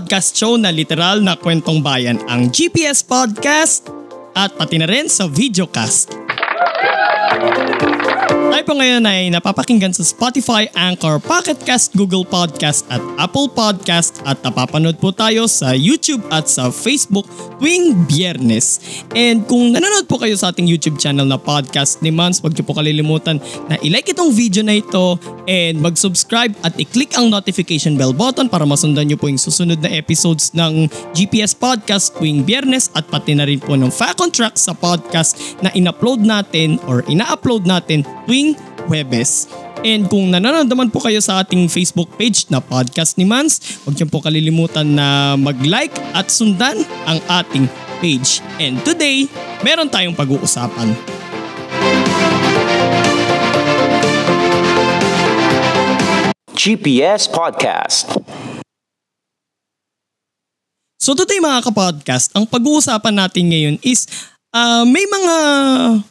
Podcast show na literal na kwentong bayan, ang GPS Podcast at pati na rin sa videocast. Tayo po ngayon ay napapakinggan sa Spotify, Anchor, Pocket Cast, Google Podcast at Apple Podcast at napapanood po tayo sa YouTube at sa Facebook tuwing biyernes. And kung nanonood po kayo sa ating YouTube channel na Podcast ni Mans, huwag niyo po kalilimutan na ilike itong video na ito and mag-subscribe at i-click ang notification bell button para masundan niyo po yung susunod na episodes ng GPS Podcast tuwing biyernes at pati na rin po ng Fact on Track sa podcast na in-upload natin or ina-upload natin tuwing Webes. And kung nanonood naman po kayo sa ating Facebook page na Podcast ni Mans, huwag niyo po kalilimutan na mag-like at sundan ang ating page. And today, meron tayong pag-uusapan. GPS Podcast. So today mga kapodcast, ang pag-uusapan natin ngayon is uh, may mga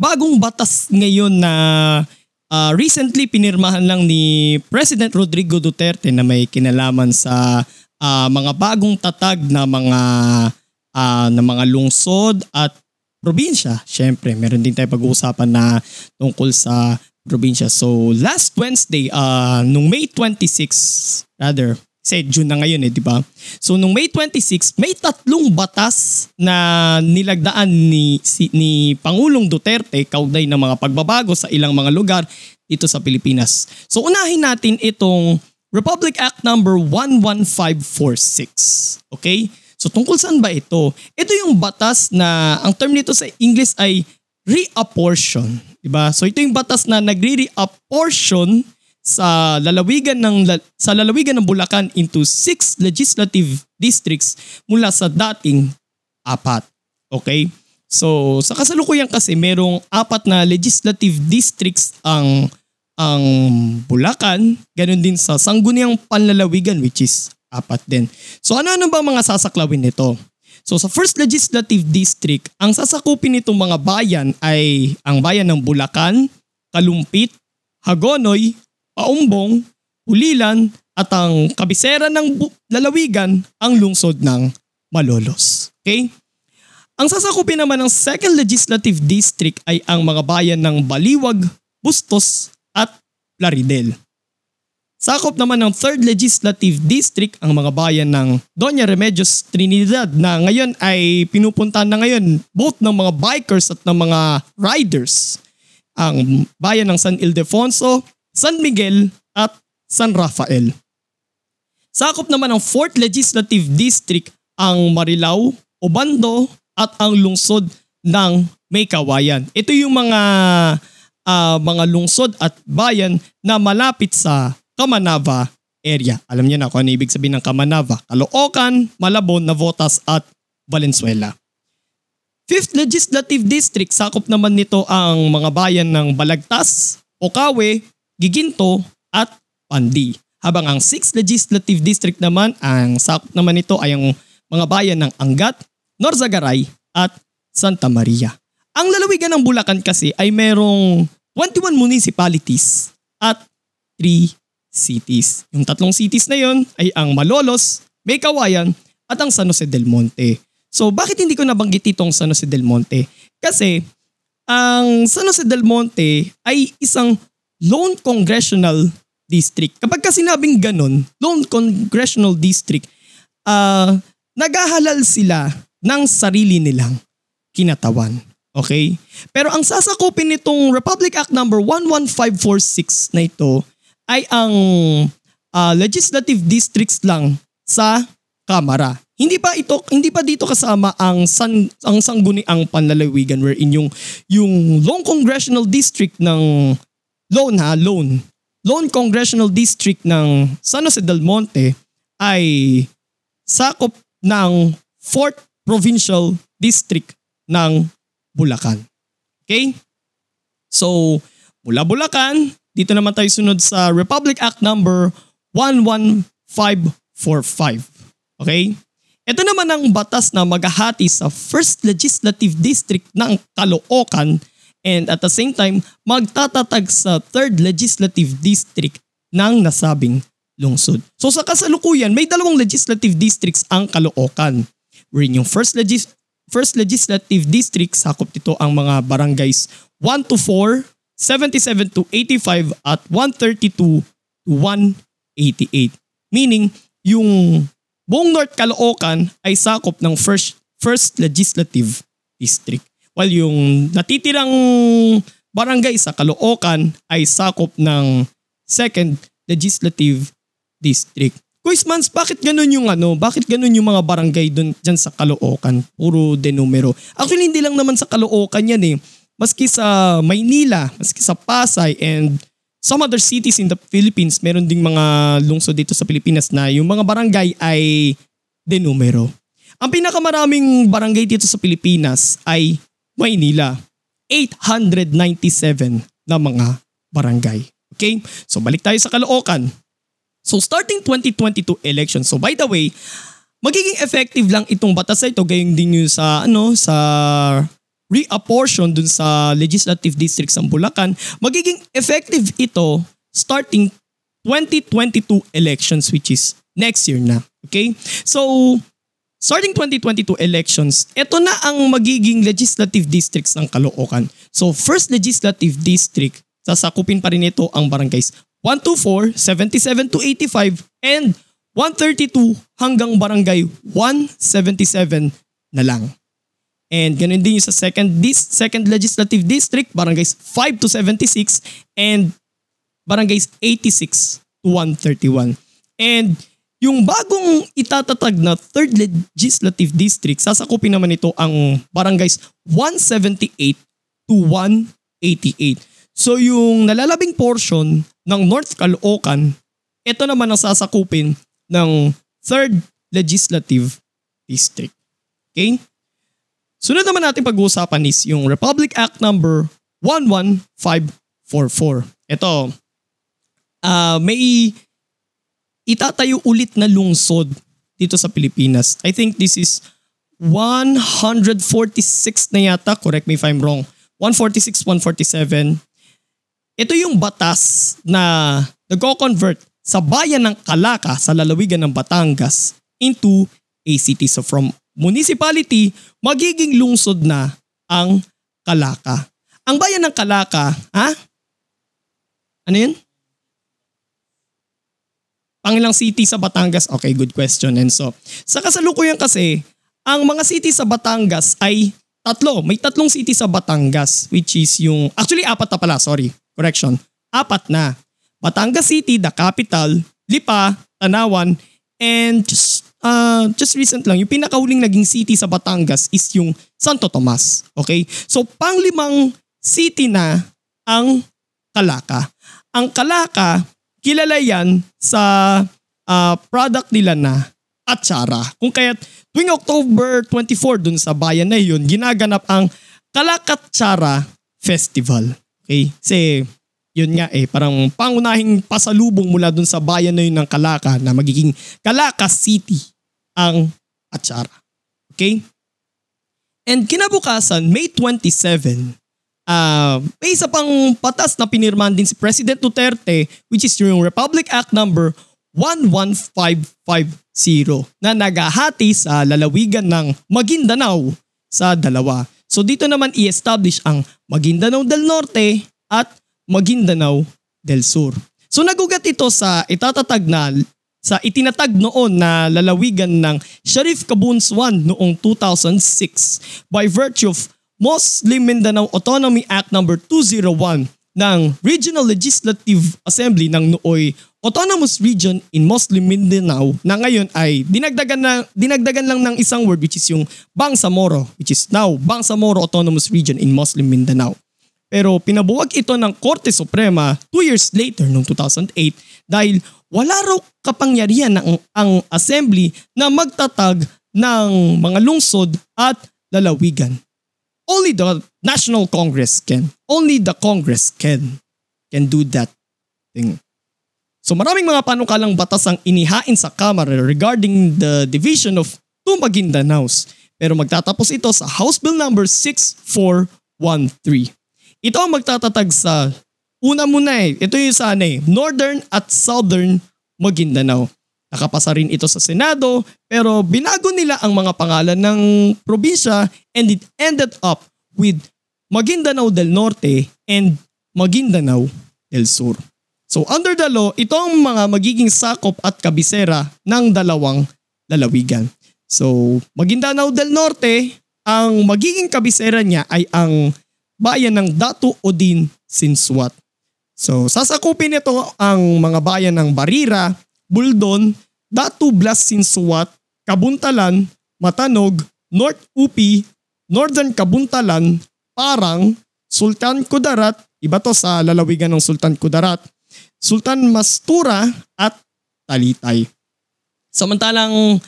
bagong batas ngayon na uh, recently pinirmahan lang ni President Rodrigo Duterte na may kinalaman sa uh, mga bagong tatag na mga uh, na mga lungsod at probinsya. Siyempre, meron din tayo pag-uusapan na tungkol sa probinsya. So last Wednesday, uh, nung May 26, rather, kasi June na ngayon eh, di ba? So nung May 26, may tatlong batas na nilagdaan ni, si, ni Pangulong Duterte kaugnay ng mga pagbabago sa ilang mga lugar dito sa Pilipinas. So unahin natin itong Republic Act number 11546. Okay? So tungkol saan ba ito? Ito yung batas na ang term nito sa English ay reapportion. Diba? So ito yung batas na nagre-reapportion sa lalawigan ng sa lalawigan ng Bulacan into six legislative districts mula sa dating apat. Okay? So sa kasalukuyan kasi merong apat na legislative districts ang ang Bulacan, ganun din sa Sangguniang Panlalawigan which is apat din. So ano-ano ba mga sasaklawin nito? So sa first legislative district, ang sasakupin nitong mga bayan ay ang bayan ng Bulacan, Kalumpit, Hagonoy, Paumbong, Ulilan at ang kabisera ng bu- lalawigan ang lungsod ng Malolos. Okay? Ang sasakupin naman ng second legislative district ay ang mga bayan ng Baliwag, Bustos at Plaridel. Sakop naman ng 3rd Legislative District ang mga bayan ng Doña Remedios Trinidad na ngayon ay pinupuntahan na ngayon both ng mga bikers at ng mga riders. Ang bayan ng San Ildefonso, San Miguel at San Rafael. Sakop naman ng 4th Legislative District ang Marilao, Obando at ang lungsod ng Maykawayan. Ito yung mga uh, mga lungsod at bayan na malapit sa Kamanava area. Alam niyo na kung ano ibig sabihin ng Kamanava. Caloocan, Malabon, Navotas at Valenzuela. Fifth Legislative District, sakop naman nito ang mga bayan ng Balagtas, Okawe, Giginto at Pandi. Habang ang 6th Legislative District naman, ang sakop naman nito ay ang mga bayan ng Angat, Norzagaray at Santa Maria. Ang lalawigan ng Bulacan kasi ay merong 21 municipalities at 3 cities. Yung tatlong cities na yon ay ang Malolos, Maykawayan at ang San Jose del Monte. So bakit hindi ko nabanggit itong San Jose del Monte? Kasi ang San Jose del Monte ay isang lone congressional district. Kapag ka sinabing ganun, lone congressional district, uh, naghahalal sila ng sarili nilang kinatawan. Okay? Pero ang sasakupin nitong Republic Act number 11546 na ito ay ang uh, legislative districts lang sa Kamara. Hindi pa ito hindi pa dito kasama ang san, ang sangguniang panlalawigan wherein yung yung long congressional district ng loan ha, loan. Lone Congressional District ng San Jose del Monte ay sakop ng 4th Provincial District ng Bulacan. Okay? So, mula Bulacan, dito naman tayo sunod sa Republic Act number 11545. Okay? Ito naman ang batas na maghahati sa First Legislative District ng Caloocan and at the same time magtatatag sa 3rd Legislative District ng nasabing lungsod. So sa kasalukuyan, may dalawang legislative districts ang Caloocan. Wherein yung first, legis- first legislative district, sakop dito ang mga barangays 1 to 4, 77 to 85 at 132 to 188. Meaning, yung buong North Caloocan ay sakop ng first, first legislative district. While yung natitirang barangay sa Caloocan ay sakop ng second legislative district. Kuismans, bakit ganun yung ano? Bakit ganun yung mga barangay dun dyan sa Caloocan? Puro de numero. Actually, hindi lang naman sa Caloocan yan eh. Maski sa Maynila, maski sa Pasay and some other cities in the Philippines, meron ding mga lungsod dito sa Pilipinas na yung mga barangay ay de numero. Ang pinakamaraming barangay dito sa Pilipinas ay Maynila. 897 na mga barangay. Okay? So balik tayo sa Caloocan. So starting 2022 election. So by the way, magiging effective lang itong batas na ito gayon din yung sa ano sa reapportion dun sa legislative district sa Bulacan. Magiging effective ito starting 2022 elections which is next year na. Okay? So starting 2022 elections, ito na ang magiging legislative districts ng Caloocan. So first legislative district, sasakupin pa rin ito ang barangays 124, 77 to 85, and 132 hanggang barangay 177 na lang. And ganun din yung sa second, dis, second legislative district, barangays 5 to 76 and barangays 86 to 131. And yung bagong itatatag na third legislative district, sasakupin naman ito ang barangays 178 to 188. So yung nalalabing portion ng North Caloocan, ito naman ang sasakupin ng 3rd Legislative District. Okay? Sunod naman natin pag-uusapan is yung Republic Act number 11544. Ito, uh, may itatayo ulit na lungsod dito sa Pilipinas. I think this is 146 na yata, correct me if I'm wrong. 146, 147. Ito yung batas na nagko-convert sa bayan ng Calaca sa lalawigan ng Batangas into a city. So from municipality, magiging lungsod na ang Calaca. Ang bayan ng Calaca, ha? Ano yun? Pangilang city sa Batangas? Okay, good question. And so, sa kasalukuyan kasi, ang mga city sa Batangas ay tatlo. May tatlong city sa Batangas which is yung, actually apat na pala, sorry correction, apat na. Batangas City, the capital, Lipa, Tanawan, and just, uh, just recent lang, yung pinakahuling naging city sa Batangas is yung Santo Tomas. Okay? So panglimang city na ang Kalaka. Ang Kalaka, kilala yan sa uh, product nila na atsara. Kung kaya tuwing October 24 dun sa bayan na yun, ginaganap ang Kalakatsara Festival. Okay? Kasi yun nga eh, parang pangunahing pasalubong mula dun sa bayan na yun ng Kalaka na magiging Kalaka City ang Atsara. Okay? And kinabukasan, May 27, uh, may isa pang patas na pinirman din si President Duterte which is yung Republic Act number 11550 na nagahati sa lalawigan ng Maguindanao sa dalawa. So dito naman i-establish ang Maguindanao del Norte at Maguindanao del Sur. So nagugat ito sa itatatag na sa itinatag noon na lalawigan ng Sharif Kabuns 1 noong 2006 by virtue of Muslim Mindanao Autonomy Act number no. 201 ng Regional Legislative Assembly ng nooy Autonomous Region in Muslim Mindanao na ngayon ay dinagdagan, na, dinagdagan lang ng isang word which is yung Bangsamoro which is now Bangsamoro Autonomous Region in Muslim Mindanao. pero pinabuwag ito ng Korte Suprema two years later noong 2008 dahil wala raw kapangyarihan ng ang assembly na magtatag ng mga lungsod at lalawigan. Only the National Congress can. Only the Congress can can do that thing. So maraming mga panukalang batas ang inihain sa Kamara regarding the division of two. Pero magtatapos ito sa House Bill number 6413. Ito ang magtatatag sa una muna eh. Ito yung sa ano eh, Northern at Southern Maguindanao. Nakapasa rin ito sa Senado pero binago nila ang mga pangalan ng probinsya and it ended up with Maguindanao del Norte and Maguindanao del Sur. So under the law, ito ang mga magiging sakop at kabisera ng dalawang lalawigan. So Maguindanao del Norte, ang magiging kabisera niya ay ang bayan ng Datu Odin Sinsuat. So sasakupin nito ang mga bayan ng Barira, Buldon, Datu Blas Sinsuat, Kabuntalan, Matanog, North Upi, Northern Kabuntalan, Parang, Sultan Kudarat, iba to sa lalawigan ng Sultan Kudarat, Sultan Mastura at Talitay. Samantalang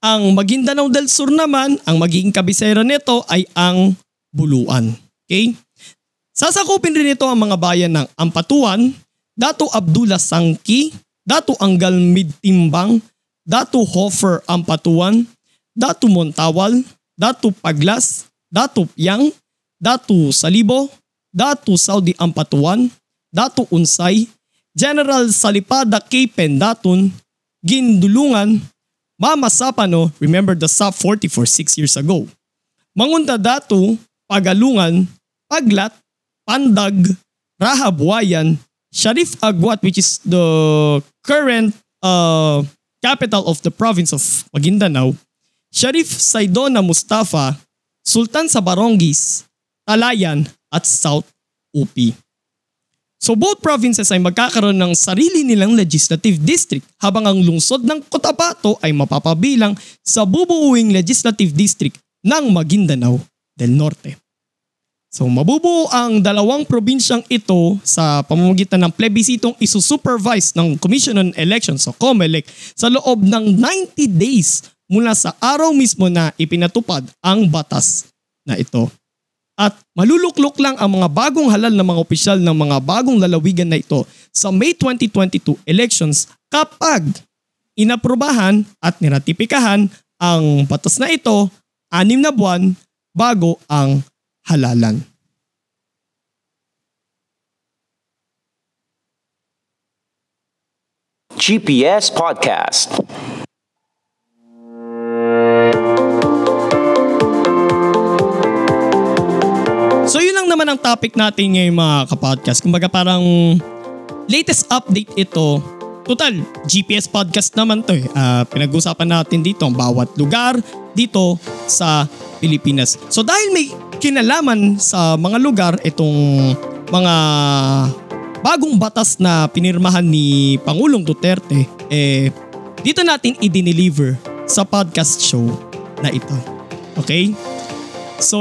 ang Maguindanao del Sur naman, ang magiging kabisera nito ay ang Buluan. Okay? Sasakupin rin ito ang mga bayan ng Ampatuan, Dato Abdullah Sangki, Dato Anggal Midtimbang, Dato Hofer Ampatuan, Dato Montawal, Dato Paglas, Dato Piang, Dato Salibo, Dato Saudi Ampatuan, Dato Unsay, General Salipada K. Pendaton, Gindulungan, Mama Sapano, remember the SAP 44 6 years ago. Mangunda Datu, Pagalungan, Paglat, Pandag, Rahabuayan, Sharif Agwat which is the current uh, capital of the province of Maguindanao, Sharif Saidona Mustafa, Sultan sa Barongis, Talayan at South UP. So both provinces ay magkakaroon ng sarili nilang legislative district habang ang lungsod ng Cotabato ay mapapabilang sa bubuuing legislative district ng Maguindanao del Norte. So mabubuo ang dalawang probinsyang ito sa pamamagitan ng plebisitong isusupervise ng Commission on Elections o COMELEC sa loob ng 90 days mula sa araw mismo na ipinatupad ang batas na ito. At maluluklok lang ang mga bagong halal na mga opisyal ng mga bagong lalawigan na ito sa May 2022 elections kapag inaprubahan at niratipikahan ang batas na ito anim na buwan bago ang halalan. GPS Podcast. So yun lang naman ang topic natin ngayon mga kapodcast. Kumbaga parang latest update ito. Total, GPS podcast naman to eh. Ah, pinag-usapan natin dito ang bawat lugar dito sa Pilipinas. So dahil may kinalaman sa mga lugar itong mga bagong batas na pinirmahan ni Pangulong Duterte, eh dito natin i-deliver sa podcast show na ito. Okay? So,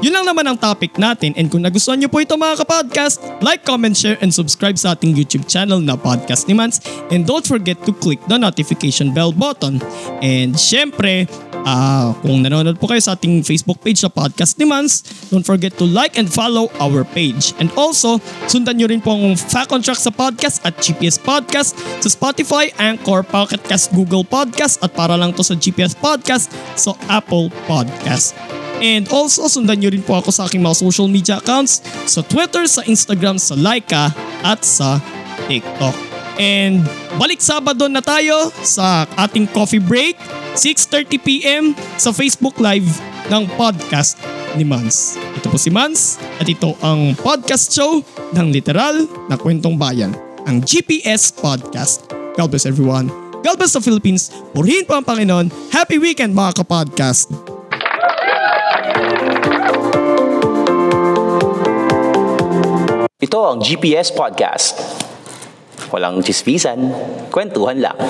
yun lang naman ang topic natin and kung nagustuhan nyo po ito mga kapodcast, like, comment, share, and subscribe sa ating YouTube channel na Podcast ni Mans and don't forget to click the notification bell button. And syempre, ah kung nanonood po kayo sa ating Facebook page sa Podcast ni Mans, don't forget to like and follow our page. And also, sundan nyo rin po ang Fact on Track sa podcast at GPS Podcast sa Spotify, Anchor, Pocket Cast, Google Podcast at para lang to sa GPS Podcast sa Apple Podcast. And also, sundan nyo rin po ako sa aking mga social media accounts sa Twitter, sa Instagram, sa Laika at sa TikTok. And balik Sabado na tayo sa ating coffee break, 6.30pm sa Facebook Live ng podcast ni Mans. Ito po si Mans at ito ang podcast show ng literal na kwentong bayan, ang GPS Podcast. God bless everyone. God bless the Philippines. Purihin po ang Panginoon. Happy weekend mga kapodcast. Ito ang GPS Podcast. Walang chismisan, kwentuhan lang.